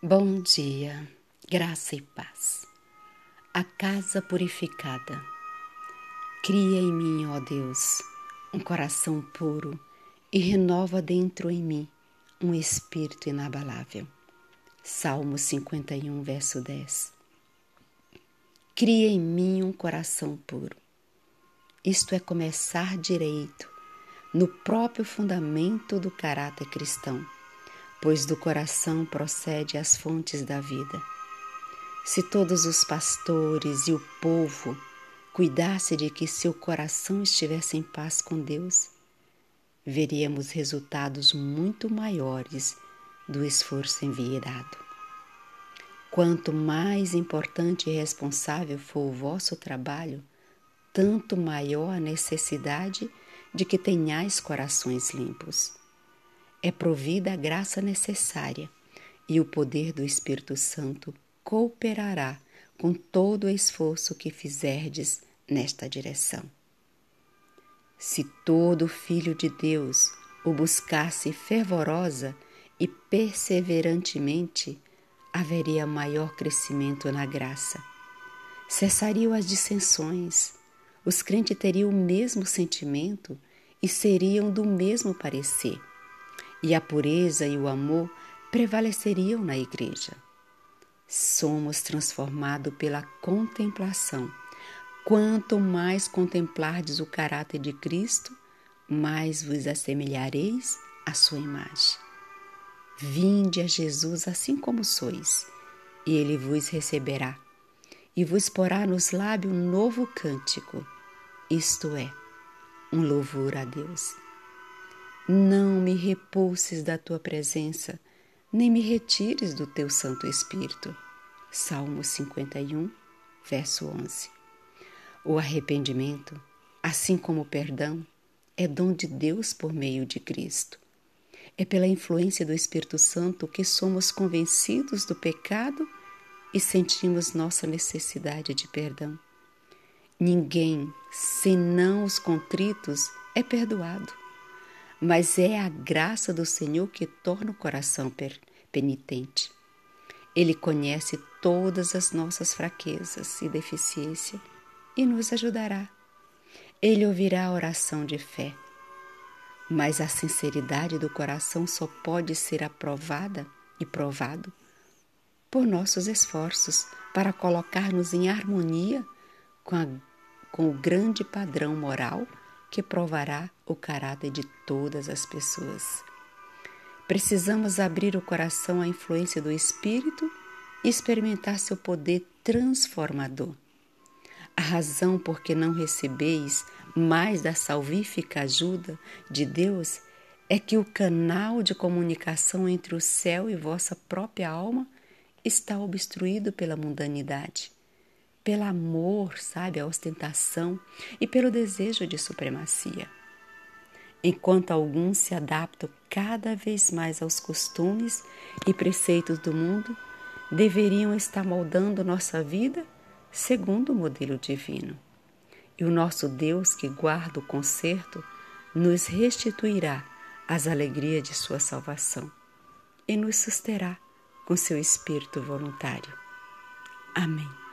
Bom dia, graça e paz. A casa purificada. Cria em mim, ó Deus, um coração puro e renova dentro em mim um espírito inabalável. Salmo 51, verso 10. Cria em mim um coração puro. Isto é começar direito, no próprio fundamento do caráter cristão pois do coração procede as fontes da vida. Se todos os pastores e o povo cuidassem de que seu coração estivesse em paz com Deus, veríamos resultados muito maiores do esforço enviado. Quanto mais importante e responsável for o vosso trabalho, tanto maior a necessidade de que tenhais corações limpos é provida a graça necessária e o poder do Espírito Santo cooperará com todo o esforço que fizerdes nesta direção. Se todo filho de Deus o buscasse fervorosa e perseverantemente, haveria maior crescimento na graça. Cessariam as dissensões, os crentes teriam o mesmo sentimento e seriam do mesmo parecer e a pureza e o amor prevaleceriam na igreja. Somos transformados pela contemplação. Quanto mais contemplardes o caráter de Cristo, mais vos assemelhareis à sua imagem. Vinde a Jesus assim como sois, e ele vos receberá, e vos porá nos lábios um novo cântico, isto é, um louvor a Deus. Não me repulses da tua presença, nem me retires do teu Santo Espírito. Salmo 51, verso 11. O arrependimento, assim como o perdão, é dom de Deus por meio de Cristo. É pela influência do Espírito Santo que somos convencidos do pecado e sentimos nossa necessidade de perdão. Ninguém, senão os contritos, é perdoado mas é a graça do Senhor que torna o coração penitente. Ele conhece todas as nossas fraquezas e deficiência e nos ajudará. Ele ouvirá a oração de fé. Mas a sinceridade do coração só pode ser aprovada e provado por nossos esforços para colocar-nos em harmonia com, a, com o grande padrão moral que provará o caráter de todas as pessoas. Precisamos abrir o coração à influência do Espírito e experimentar seu poder transformador. A razão por que não recebeis mais da salvífica ajuda de Deus é que o canal de comunicação entre o céu e vossa própria alma está obstruído pela mundanidade pelo amor, sabe, a ostentação e pelo desejo de supremacia. Enquanto alguns se adaptam cada vez mais aos costumes e preceitos do mundo, deveriam estar moldando nossa vida segundo o modelo divino. E o nosso Deus, que guarda o conserto, nos restituirá as alegrias de sua salvação e nos susterá com seu espírito voluntário. Amém.